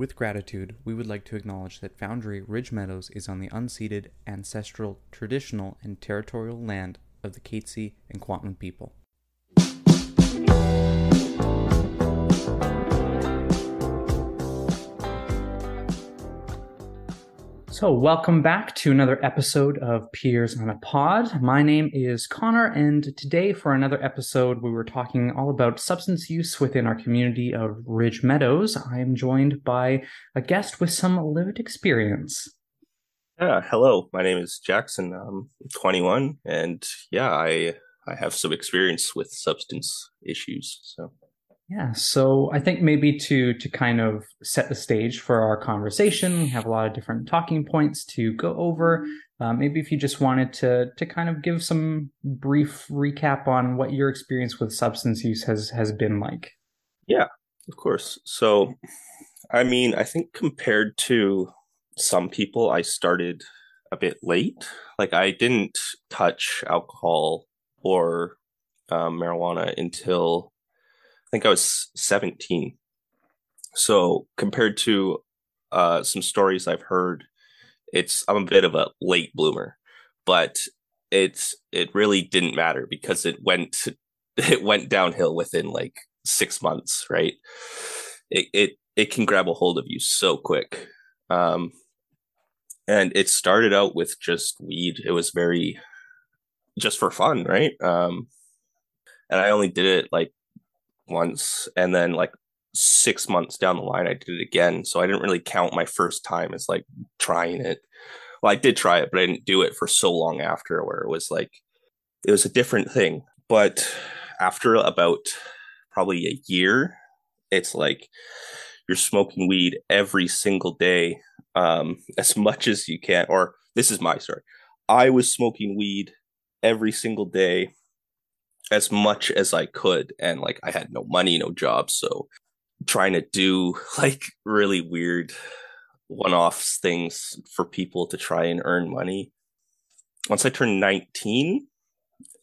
With gratitude, we would like to acknowledge that Foundry Ridge Meadows is on the unceded, ancestral, traditional, and territorial land of the Katzie and Kwantlen people. So, welcome back to another episode of Peers on a Pod. My name is Connor, and today for another episode, we were talking all about substance use within our community of Ridge Meadows. I am joined by a guest with some lived experience. Yeah, hello. My name is Jackson. I'm 21, and yeah, I I have some experience with substance issues. So yeah, so I think maybe to to kind of set the stage for our conversation, we have a lot of different talking points to go over. Uh, maybe if you just wanted to to kind of give some brief recap on what your experience with substance use has has been like. Yeah, of course. So, I mean, I think compared to some people, I started a bit late. Like I didn't touch alcohol or um, marijuana until think I was 17. So compared to uh, some stories I've heard, it's I'm a bit of a late bloomer, but it's it really didn't matter because it went it went downhill within like six months, right? It it it can grab a hold of you so quick. Um, and it started out with just weed. It was very just for fun, right? Um, and I only did it like once, and then like six months down the line, I did it again. So I didn't really count my first time as like trying it. Well, I did try it, but I didn't do it for so long after, where it was like it was a different thing. But after about probably a year, it's like you're smoking weed every single day, um, as much as you can. Or this is my story. I was smoking weed every single day as much as I could. And like I had no money, no job. So trying to do like really weird one offs things for people to try and earn money. Once I turned 19,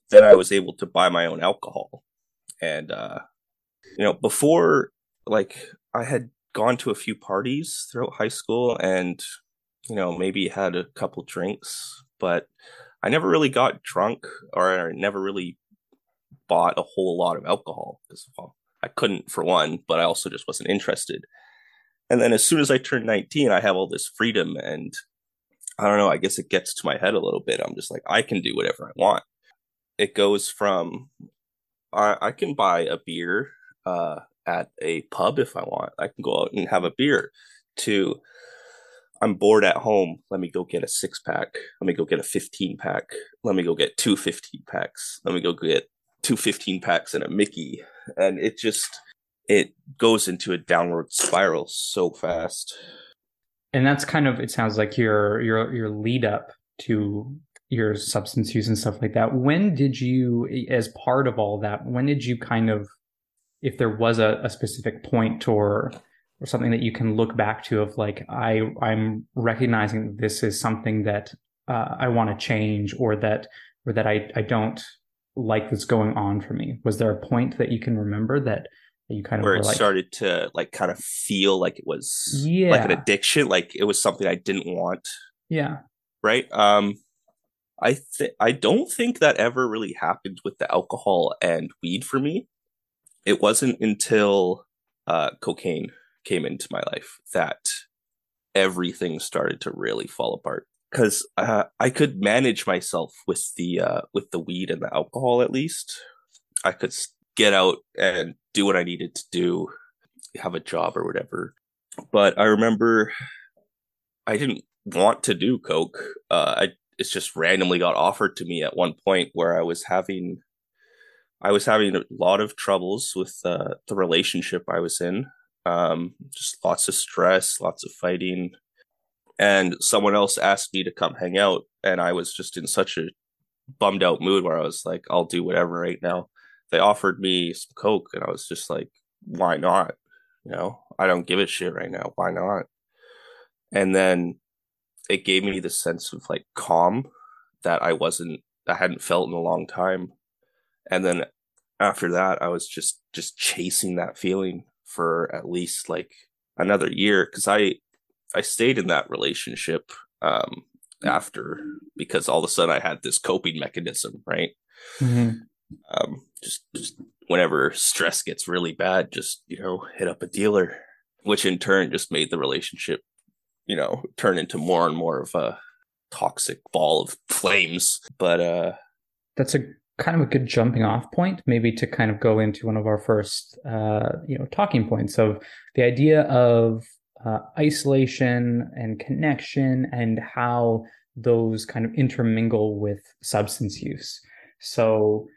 then I was able to buy my own alcohol. And, uh, you know, before, like, I had gone to a few parties throughout high school and, you know, maybe had a couple drinks, but I never really got drunk or I never really bought a whole lot of alcohol because well, I couldn't for one, but I also just wasn't interested. And then as soon as I turned 19, I have all this freedom and I don't know, I guess it gets to my head a little bit. I'm just like, I can do whatever I want. It goes from I, I can buy a beer uh, at a pub if I want. I can go out and have a beer to I'm bored at home. Let me go get a six pack. Let me go get a 15 pack. Let me go get two 15 packs. Let me go get two 15 packs and a Mickey. And it just, it goes into a downward spiral so fast. And that's kind of, it sounds like your, your, your lead up to your substance use and stuff like that. When did you, as part of all that, when did you kind of, if there was a, a specific point or, or something that you can look back to of like I I'm recognizing this is something that uh, I want to change or that or that I I don't like that's going on for me. Was there a point that you can remember that, that you kind of where it like, started to like kind of feel like it was yeah. like an addiction, like it was something I didn't want. Yeah. Right. Um. I th- I don't think that ever really happened with the alcohol and weed for me. It wasn't until uh, cocaine came into my life that everything started to really fall apart because uh, I could manage myself with the uh, with the weed and the alcohol at least. I could get out and do what I needed to do, have a job or whatever. But I remember I didn't want to do coke. Uh, I it's just randomly got offered to me at one point where I was having I was having a lot of troubles with uh, the relationship I was in. Um, just lots of stress, lots of fighting. And someone else asked me to come hang out, and I was just in such a bummed out mood where I was like, I'll do whatever right now. They offered me some Coke, and I was just like, why not? You know, I don't give a shit right now. Why not? And then it gave me the sense of like calm that I wasn't, I hadn't felt in a long time. And then after that, I was just, just chasing that feeling for at least like another year because I I stayed in that relationship um, after because all of a sudden I had this coping mechanism, right? Mm-hmm. Um, just just whenever stress gets really bad, just you know hit up a dealer, which in turn just made the relationship, you know, turn into more and more of a toxic ball of flames. But uh, that's a kind of a good jumping off point, maybe to kind of go into one of our first, uh, you know, talking points of the idea of uh, isolation and connection and how those kind of intermingle with substance use. So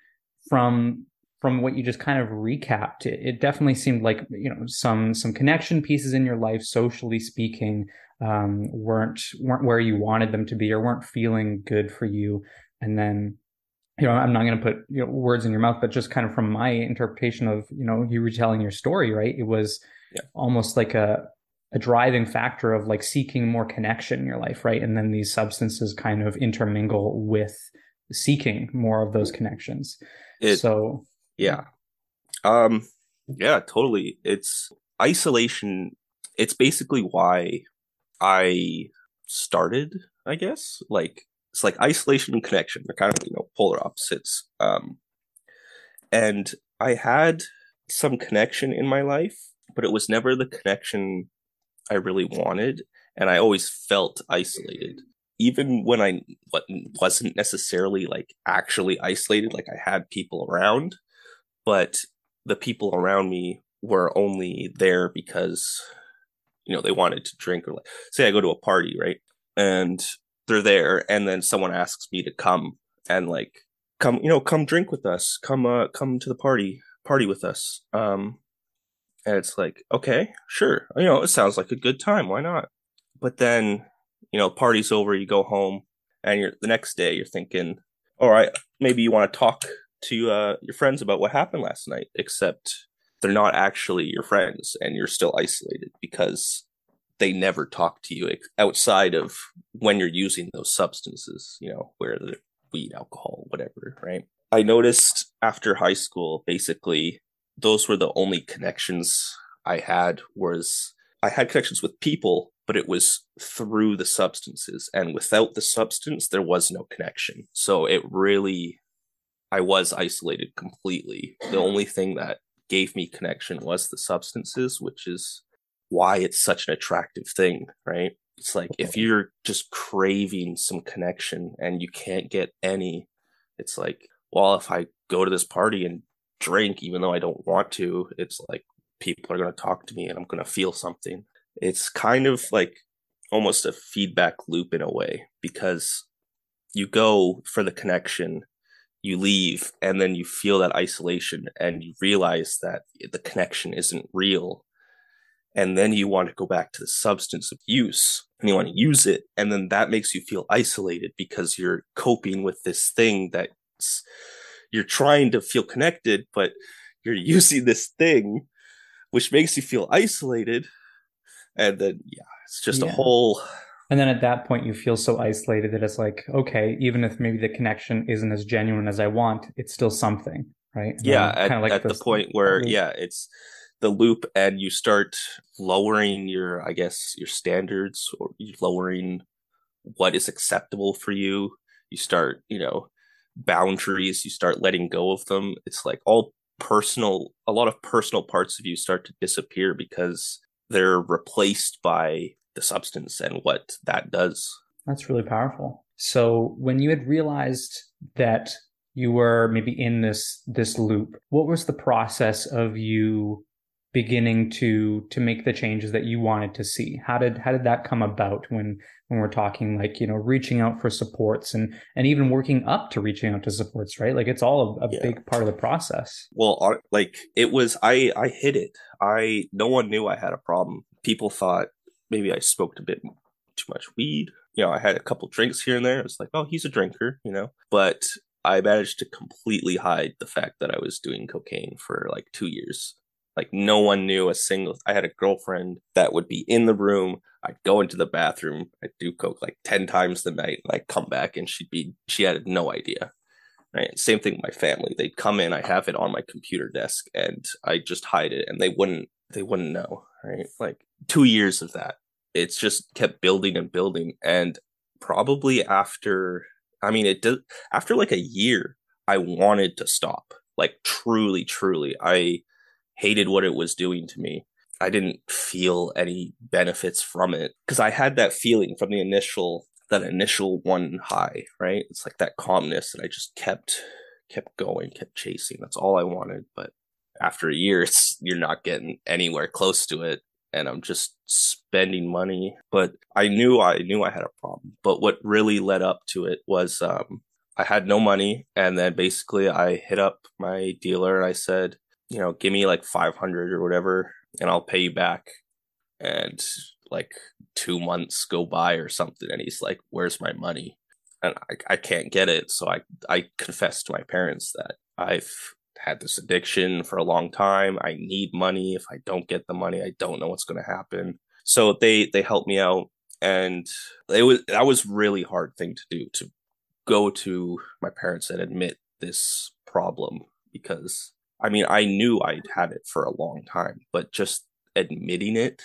from from what you just kind of recapped, it, it definitely seemed like you know some some connection pieces in your life, socially speaking, um, weren't weren't where you wanted them to be or weren't feeling good for you, and then you know, I'm not going to put you know, words in your mouth, but just kind of from my interpretation of, you know, you retelling your story, right? It was yeah. almost like a, a driving factor of like seeking more connection in your life, right? And then these substances kind of intermingle with seeking more of those connections. It, so, yeah. Um, yeah, totally. It's isolation. It's basically why I started, I guess. Like, it's like isolation and connection. They're kind of you know polar opposites. Um, and I had some connection in my life, but it was never the connection I really wanted, and I always felt isolated. Even when I wasn't necessarily like actually isolated, like I had people around, but the people around me were only there because you know they wanted to drink or like say I go to a party, right? And they're there and then someone asks me to come and like come you know come drink with us come uh come to the party party with us um and it's like okay sure. You know it sounds like a good time. Why not? But then you know party's over you go home and you're the next day you're thinking all right maybe you want to talk to uh, your friends about what happened last night except they're not actually your friends and you're still isolated because they never talk to you outside of when you're using those substances, you know, where the weed, alcohol, whatever, right? I noticed after high school, basically, those were the only connections I had was I had connections with people, but it was through the substances. And without the substance, there was no connection. So it really, I was isolated completely. The only thing that gave me connection was the substances, which is why it's such an attractive thing, right? It's like if you're just craving some connection and you can't get any, it's like, well, if I go to this party and drink, even though I don't want to, it's like people are going to talk to me and I'm going to feel something. It's kind of like almost a feedback loop in a way because you go for the connection, you leave, and then you feel that isolation and you realize that the connection isn't real and then you want to go back to the substance of use and you want to use it and then that makes you feel isolated because you're coping with this thing that you're trying to feel connected but you're using this thing which makes you feel isolated. And then yeah it's just yeah. a whole and then at that point you feel so isolated that it's like okay even if maybe the connection isn't as genuine as i want it's still something right? Yeah at, like at the point where yeah it's the loop and you start lowering your i guess your standards or lowering what is acceptable for you. You start you know boundaries you start letting go of them it's like all personal a lot of personal parts of you start to disappear because they're replaced by the substance and what that does. That's really powerful. So when you had realized that you were maybe in this this loop what was the process of you beginning to to make the changes that you wanted to see? How did how did that come about when when we're talking like you know reaching out for supports and and even working up to reaching out to supports right? Like it's all a, a yeah. big part of the process. Well like it was i i hid it. I no one knew i had a problem. People thought maybe i smoked a bit too much weed. You know i had a couple drinks here and there. It's like oh he's a drinker you know? But I managed to completely hide the fact that I was doing cocaine for like two years. Like no one knew a single. I had a girlfriend that would be in the room. I'd go into the bathroom. I'd do coke like ten times the night. And I'd come back and she'd be. She had no idea. Right. Same thing with my family. They'd come in. I have it on my computer desk, and I just hide it, and they wouldn't. They wouldn't know. right? Like two years of that. It's just kept building and building. And probably after, I mean, it did, after like a year, I wanted to stop. Like truly, truly. I hated what it was doing to me. I didn't feel any benefits from it because I had that feeling from the initial that initial one high, right? It's like that calmness that I just kept kept going, kept chasing. That's all I wanted, but after a year you're not getting anywhere close to it and I'm just spending money. But I knew I knew I had a problem. But what really led up to it was um I had no money and then basically I hit up my dealer and I said, you know, give me like 500 or whatever and I'll pay you back. And like two months go by or something and he's like where's my money? And I, I can't get it so i i confessed to my parents that i've had this addiction for a long time. I need money. If i don't get the money i don't know what's going to happen. So they they helped me out and it was that was really hard thing to do to go to my parents and admit this problem because i mean i knew i'd had it for a long time but just admitting it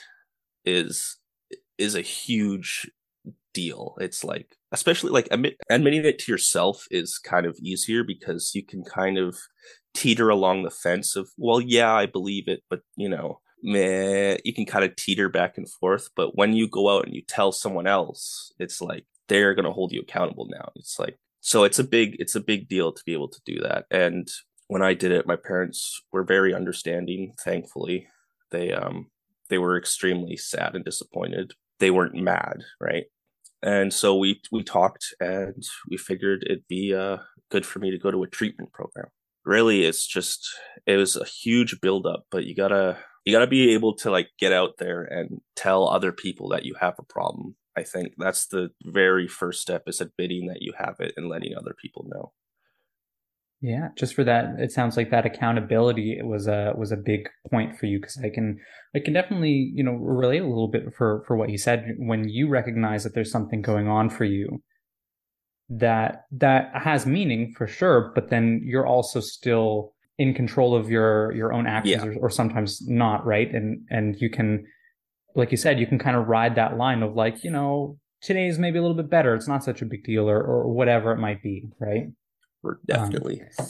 is is a huge deal. It's like especially like admit, admitting it to yourself is kind of easier because you can kind of teeter along the fence of well yeah I believe it but you know meh you can kind of teeter back and forth. But when you go out and you tell someone else it's like they're going to hold you accountable now. It's like so it's a big it's a big deal to be able to do that. And when I did it my parents were very understanding thankfully they um they were extremely sad and disappointed. They weren't mad, right? And so we we talked and we figured it'd be uh, good for me to go to a treatment program. Really, it's just it was a huge buildup, but you gotta you gotta be able to like get out there and tell other people that you have a problem. I think that's the very first step is admitting that you have it and letting other people know. Yeah, just for that, it sounds like that accountability was a was a big point for you because I can I can definitely you know relate a little bit for for what you said when you recognize that there's something going on for you that that has meaning for sure, but then you're also still in control of your your own actions yeah. or, or sometimes not, right? And and you can, like you said, you can kind of ride that line of like you know today's maybe a little bit better. It's not such a big deal or or whatever it might be, right? Definitely. Um,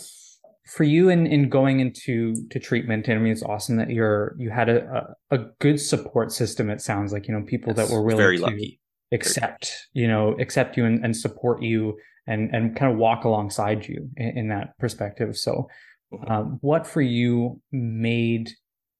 for you in, in going into to treatment, I mean, it's awesome that you're you had a, a, a good support system. It sounds like you know people that were willing very to lucky. accept you know accept you and, and support you and and kind of walk alongside you in, in that perspective. So, mm-hmm. um, what for you made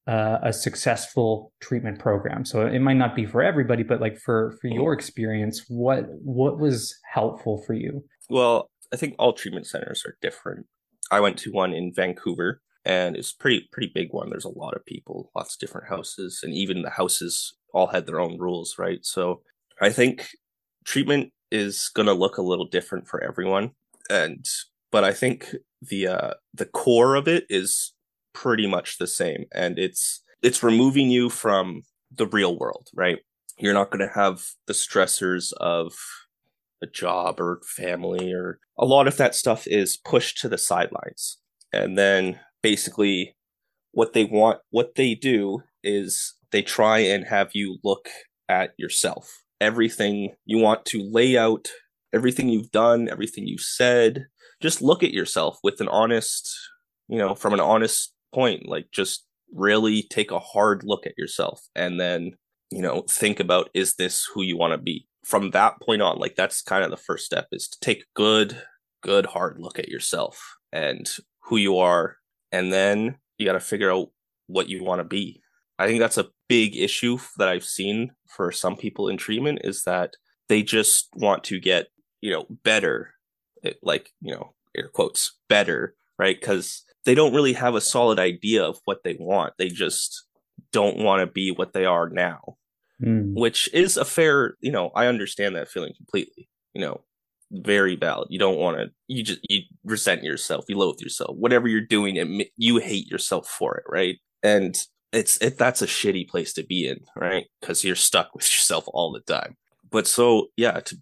uh, a successful treatment program? So it might not be for everybody, but like for for mm-hmm. your experience, what what was helpful for you? Well, I think all treatment centers are different. I went to one in Vancouver and it's pretty pretty big one. There's a lot of people, lots of different houses, and even the houses all had their own rules, right? So I think treatment is going to look a little different for everyone, and but I think the uh, the core of it is pretty much the same, and it's it's removing you from the real world, right? You're not going to have the stressors of a job or family or a lot of that stuff is pushed to the sidelines. And then basically what they want, what they do is they try and have you look at yourself. Everything you want to lay out, everything you've done, everything you've said, just look at yourself with an honest, you know, from an honest point. Like just really take a hard look at yourself and then, you know, think about is this who you want to be? From that point on, like that's kind of the first step is to take a good, good hard look at yourself and who you are. And then you got to figure out what you want to be. I think that's a big issue that I've seen for some people in treatment is that they just want to get, you know, better, eh, like, you know, air quotes, better, right? Because they don't really have a solid idea of what they want. They just don't want to be what they are now mm. which is a fair, you know, I understand that feeling completely, you know, very valid. You don't want to, you just, you resent yourself, you loathe yourself, whatever you're doing, it, you hate yourself for it, right? And it's, it, that's a shitty place to be in, right? Because you're stuck with yourself all the time. But so, yeah, to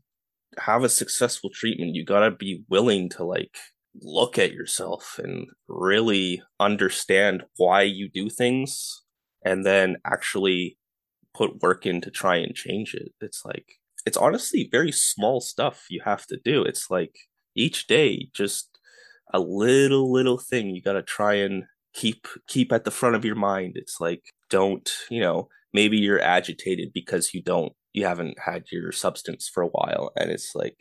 have a successful treatment, you gotta be willing to like look at yourself and really understand why you do things and then actually put work in to try and change it. It's like it's honestly very small stuff you have to do. It's like each day just a little little thing you got to try and keep keep at the front of your mind. It's like don't, you know, maybe you're agitated because you don't you haven't had your substance for a while and it's like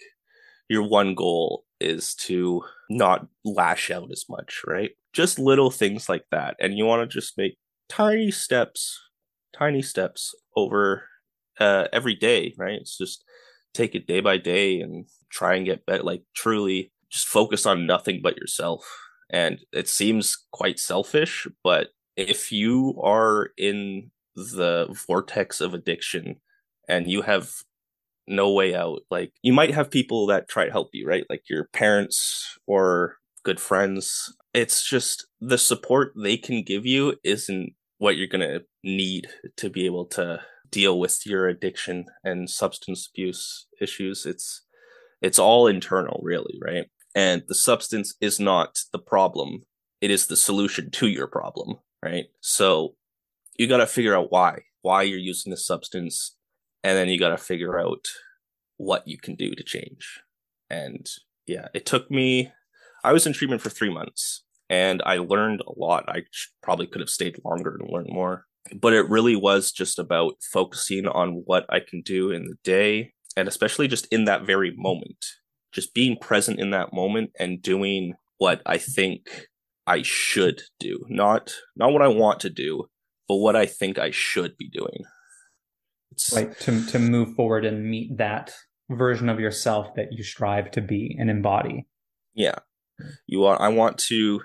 your one goal is to not lash out as much, right? Just little things like that. And you want to just make tiny steps, tiny steps over uh, every day, right? It's just take it day by day and try and get better. Like truly just focus on nothing but yourself. And it seems quite selfish, but if you are in the vortex of addiction and you have no way out, like you might have people that try to help you, right? Like your parents or good friends. It's just the support they can give you isn't what you're going to need to be able to deal with your addiction and substance abuse issues. It's it's all internal really, right? And the substance is not the problem. It is the solution to your problem, right? So you got to figure out why, why you're using the substance and then you got to figure out what you can do to change. And yeah, it took me I was in treatment for 3 months and I learned a lot. I probably could have stayed longer to learn more but it really was just about focusing on what I can do in the day and especially just in that very moment. Just being present in that moment and doing what I think I should do. Not not what I want to do, but what I think I should be doing. It's like to to move forward and meet that version of yourself that you strive to be and embody. Yeah. You are I want to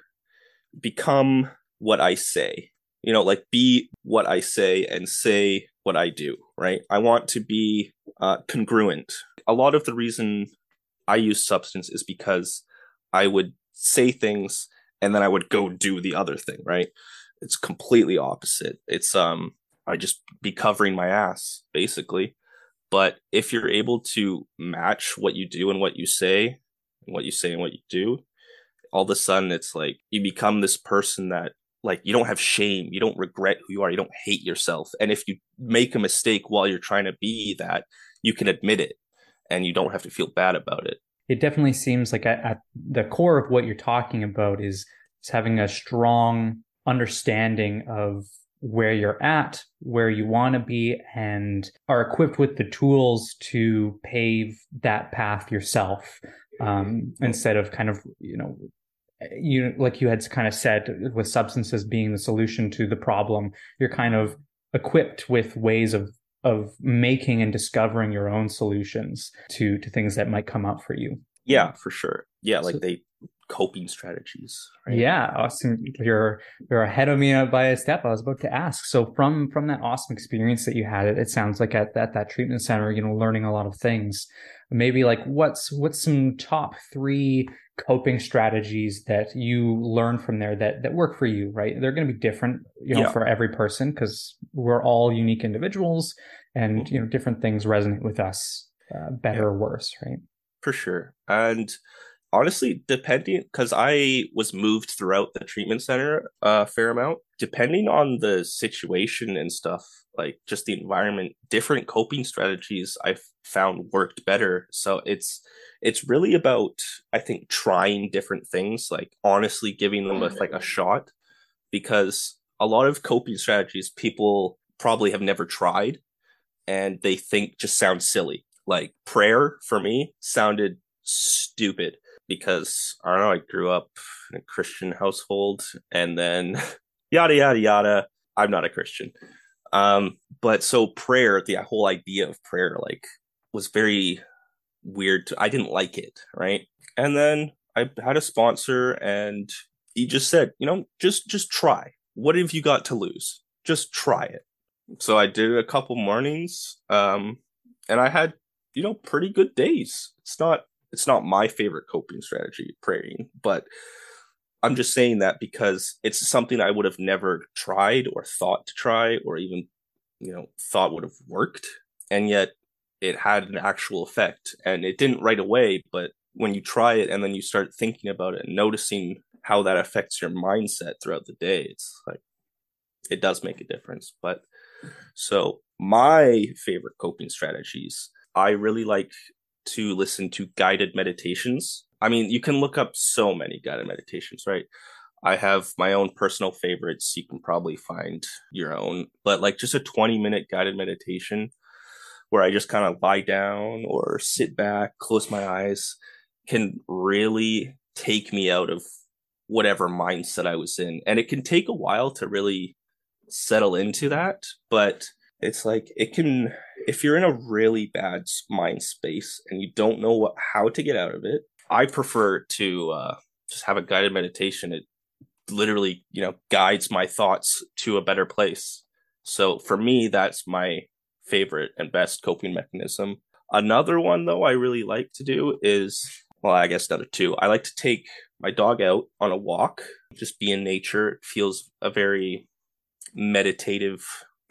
become what I say you know, like be what I say and say what I do, right? I want to be uh, congruent. A lot of the reason I use substance is because I would say things and then I would go do the other thing, right? It's completely opposite. It's um I just be covering my ass basically. But if you're able to match what you do and what you say, and what you say and what you do, all of a sudden it's like you become this person that like you don't have shame you don't regret who you are you don't hate yourself. And if you make a mistake while you're trying to be that you can admit it and you don't have to feel bad about it. It definitely seems like at, the core of what you're talking about is, is having a strong understanding of where you're at, where you want to be, and are equipped with the tools to pave that path yourself um, instead of kind of, you know, you like you had kind of said with substances being the solution to the problem you're kind of equipped with ways of of making and discovering your own solutions to to things that might come up for you. Yeah for sure. Yeah like so, they coping strategies right? yeah awesome you're you're ahead of me by a step i was about to ask so from from that awesome experience that you had it, it sounds like at, at that treatment center you know learning a lot of things maybe like what's what's some top three coping strategies that you learn from there that that work for you right they're going to be different you know yeah. for every person because we're all unique individuals and mm-hmm. you know different things resonate with us uh, better yeah. or worse right for sure and honestly depending because i was moved throughout the treatment center a fair amount depending on the situation and stuff like just the environment different coping strategies i've found worked better. So it's it's really about i think trying different things like honestly giving them a, like a mm-hmm. shot because a lot of coping strategies people probably have never tried and they think just sound silly. Like prayer for me sounded stupid because I don't know, I grew up in a Christian household and then yada yada yada. I'm not a Christian. Um, but so prayer, the whole idea of prayer, like, was very weird. To, I didn't like it, right? And then I had a sponsor, and he just said, you know, just just try. What have you got to lose? Just try it. So I did a couple mornings, um, and I had, you know, pretty good days. It's not it's not my favorite coping strategy, praying, but I'm just saying that because it's something I would have never tried or thought to try or even, you know, thought would have worked. And yet it had an actual effect. And it didn't right away, but when you try it and then you start thinking about it and noticing how that affects your mindset throughout the day, it's like it does make a difference. But so my favorite coping strategies, I really like to listen to guided meditations. I mean, you can look up so many guided meditations, right? I have my own personal favorites. You can probably find your own, but like just a 20 minute guided meditation where I just kind of lie down or sit back, close my eyes can really take me out of whatever mindset I was in. And it can take a while to really settle into that, but it's like it can if you're in a really bad mind space and you don't know what how to get out of it. I prefer to uh, just have a guided meditation. It literally, you know, guides my thoughts to a better place. So for me, that's my favorite and best coping mechanism. Another one though I really like to do is well, I guess another two. I like to take my dog out on a walk, just be in nature. It feels a very meditative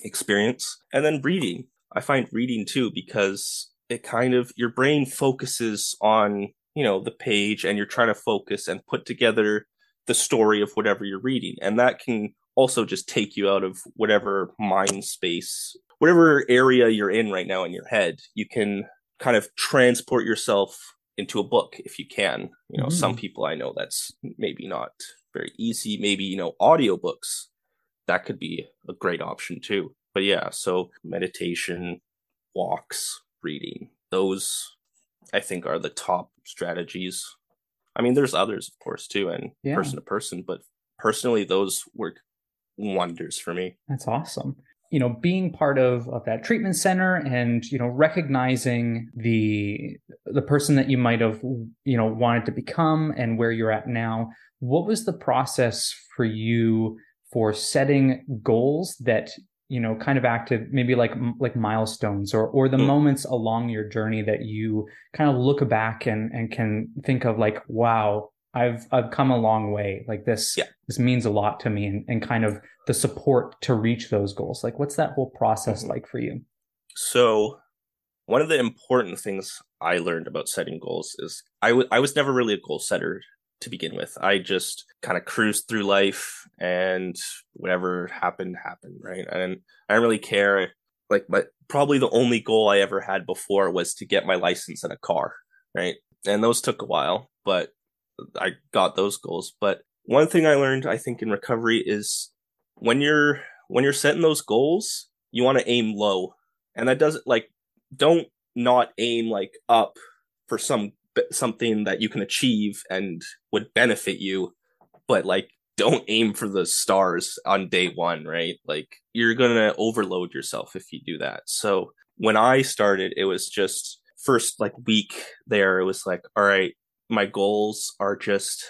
experience. And then reading. I find reading too because it kind of your brain focuses on, you know, the page and you're trying to focus and put together the story of whatever you're reading. And that can also just take you out of whatever mind space, whatever area you're in right now in your head. You can kind of transport yourself into a book if you can. You know, mm. some people I know that's maybe not very easy. Maybe, you know, audiobooks, that could be a great option too. But yeah, so meditation, walks, reading, those I think are the top strategies. I mean, there's others, of course, too, and yeah. person to person, but personally, those work wonders for me. That's awesome you know being part of of that treatment center and you know recognizing the the person that you might have you know wanted to become and where you're at now what was the process for you for setting goals that you know kind of active maybe like like milestones or or the mm. moments along your journey that you kind of look back and and can think of like wow I've I've come a long way. Like this yeah. this means a lot to me and, and kind of the support to reach those goals. Like what's that whole process mm-hmm. like for you? So one of the important things I learned about setting goals is I, w- I was never really a goal setter to begin with. I just kind of cruised through life and whatever happened happened, right? And I didn't really care. Like, but probably the only goal I ever had before was to get my license in a car, right? And those took a while, but I got those goals. But one thing I learned, I think, in recovery is when you're when you're setting those goals, you want to aim low, and that doesn't like don't not aim like up for some something that you can achieve and would benefit you, but like don't aim for the stars on day one, right? Like you're gonna overload yourself if you do that. So when I started, it was just first like week there, it was like, all right, my goals are just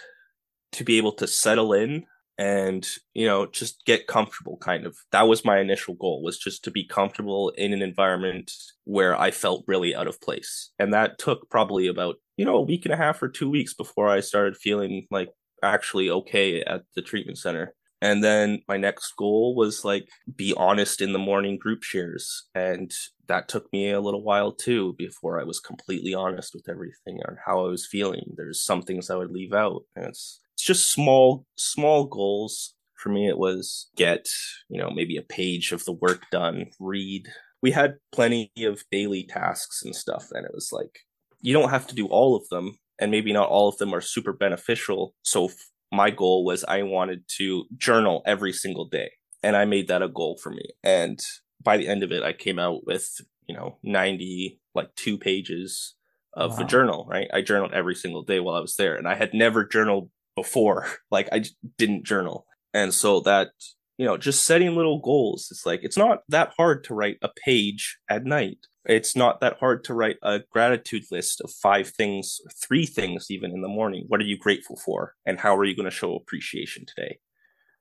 to be able to settle in and you know just get comfortable kind of that was my initial goal was just to be comfortable in an environment where i felt really out of place and that took probably about you know a week and a half or two weeks before i started feeling like actually okay at the treatment center and then my next goal was like be honest in the morning group shares. And that took me a little while too before I was completely honest with everything on how I was feeling. There's some things I would leave out. And it's it's just small small goals. For me it was get, you know, maybe a page of the work done, read. We had plenty of daily tasks and stuff and it was like you don't have to do all of them and maybe not all of them are super beneficial. So my goal was I wanted to journal every single day. And I made that a goal for me. And by the end of it, I came out with, you know, 90, like two pages of wow. a journal, right? I journaled every single day while I was there. And I had never journaled before. Like I didn't journal. And so that, you know, just setting little goals. It's like, it's not that hard to write a page at night it's not that hard to write a gratitude list of five things, three things even in the morning. What are you grateful for? And how are you going to show appreciation today?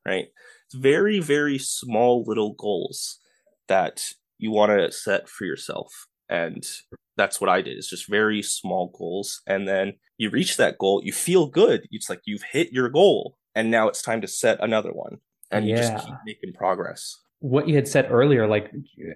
Right? It's very, very small little goals that you want to set for yourself. And that's what I did. It's just very small goals. And then you reach that goal, you feel good. It's like you've hit your goal. And now it's time to set another one. And yeah. you just keep making progress what you had said earlier, like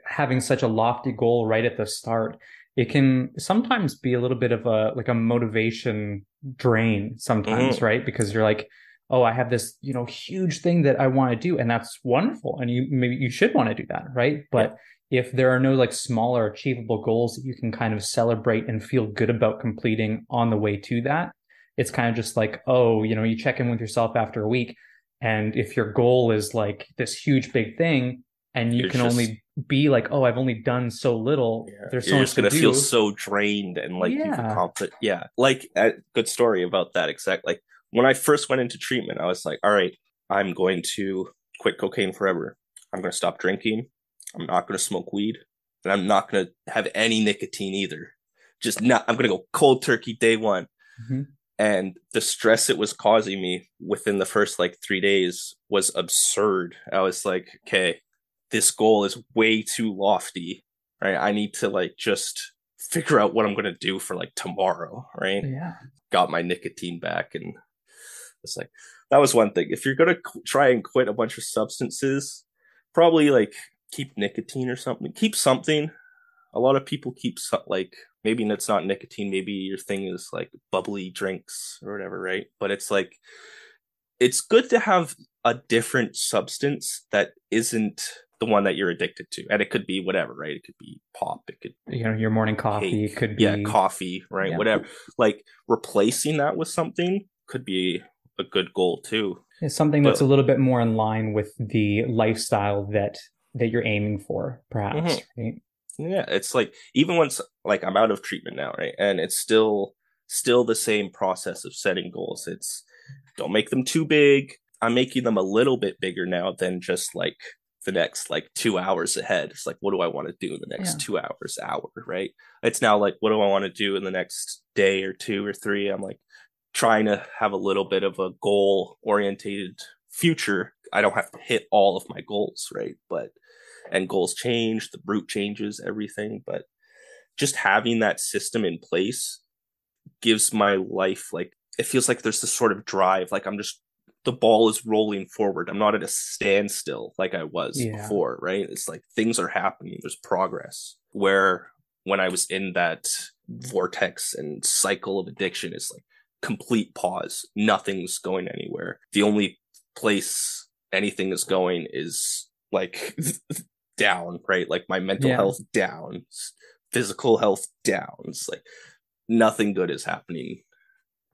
having such a lofty goal right at the start, it can sometimes be a little bit of a like a motivation drain sometimes, mm-hmm. right? Because you're like, oh, I have this, you know, huge thing that I want to do. And that's wonderful. And you maybe you should want to do that, right? But yeah. if there are no like smaller achievable goals that you can kind of celebrate and feel good about completing on the way to that, it's kind of just like, oh, you know, you check in with yourself after a week. And if your goal is like this huge big thing, and you You're can just, only be like, oh, I've only done so little. Yeah. There's so. You're just gonna feel so drained and like yeah. you've accomplished. Yeah, like a good story about that. Exact. Like when I first went into treatment, I was like, all right, I'm going to quit cocaine forever. I'm going to stop drinking. I'm not going to smoke weed, and I'm not going to have any nicotine either. Just not. I'm going to go cold turkey day one. Mm-hmm. And the stress it was causing me within the first like three days was absurd. I was like, okay, this goal is way too lofty, right? I need to like just figure out what I'm going to do for like tomorrow, right? Yeah. Got my nicotine back and it's like that was one thing. If you're going to qu- try and quit a bunch of substances, probably like keep nicotine or something. Keep something. A lot of people keep like maybe it's not nicotine, maybe your thing is like bubbly drinks or whatever, right? But it's like it's good to have a different substance that isn't the one that you're addicted to. And it could be whatever, right? It could be pop, it could you know, your morning coffee, cake, could be Yeah, coffee, right? Yeah. Whatever. Like replacing that with something could be a good goal too. It's something but, that's a little bit more in line with the lifestyle that that you're aiming for, perhaps, mm-hmm. right? Yeah, it's like even once like I'm out of treatment now, right? And it's still still the same process of setting goals. It's don't make them too big. I'm making them a little bit bigger now than just like the next like two hours ahead. It's like, what do I want to do in the next yeah. two hours, hour, right? It's now like, what do I want to do in the next day or two or three? I'm like trying to have a little bit of a goal orientated future. I don't have to hit all of my goals, right? But, and goals change, the route changes, everything. But just having that system in place gives my life like, it feels like there's this sort of drive. Like I'm just the ball is rolling forward. I'm not at a standstill like I was yeah. before, right? It's like things are happening. There's progress. Where when I was in that vortex and cycle of addiction, it's like complete pause. Nothing's going anywhere. The only place anything is going is like down, right? Like my mental yeah. health down, physical health down. It's like nothing good is happening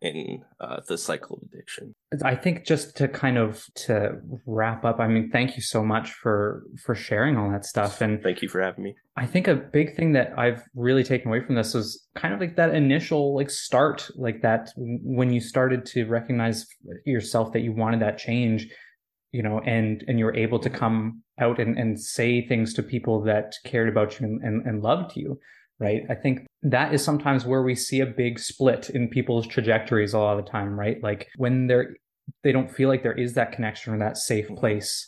in uh, the cycle of addiction. I think just to kind of to wrap up, I mean, thank you so much for for sharing all that stuff, and thank you for having me. I think a big thing that I've really taken away from this was kind of like that initial like start, like that when you started to recognize yourself that you wanted that change, you know, and and you were able to come out and and say things to people that cared about you and, and, and loved you right? I think that is sometimes where we see a big split in people's trajectories a lot of the time, right? Like when they're they don't feel like there is that connection or that safe mm-hmm. place,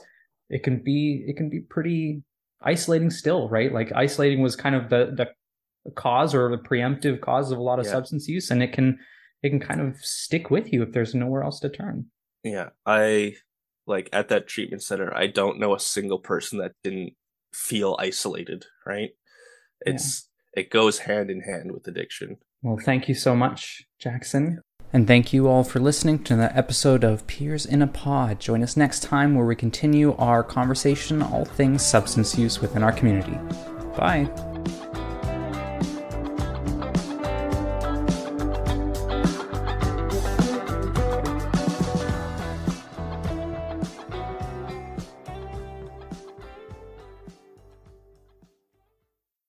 it can be it can be pretty isolating still, right? Like isolating was kind of the the cause or the preemptive cause of a lot of yeah. substance use and it can it can kind of stick with you if there's nowhere else to turn. Yeah. I like at that treatment center, I don't know a single person that didn't feel isolated, right? It's it goes hand in hand with addiction. Well, thank you so much, Jackson. And thank you all for listening to the episode of Peers in a Pod. Join us next time where we continue our conversation all things substance use within our community. Bye.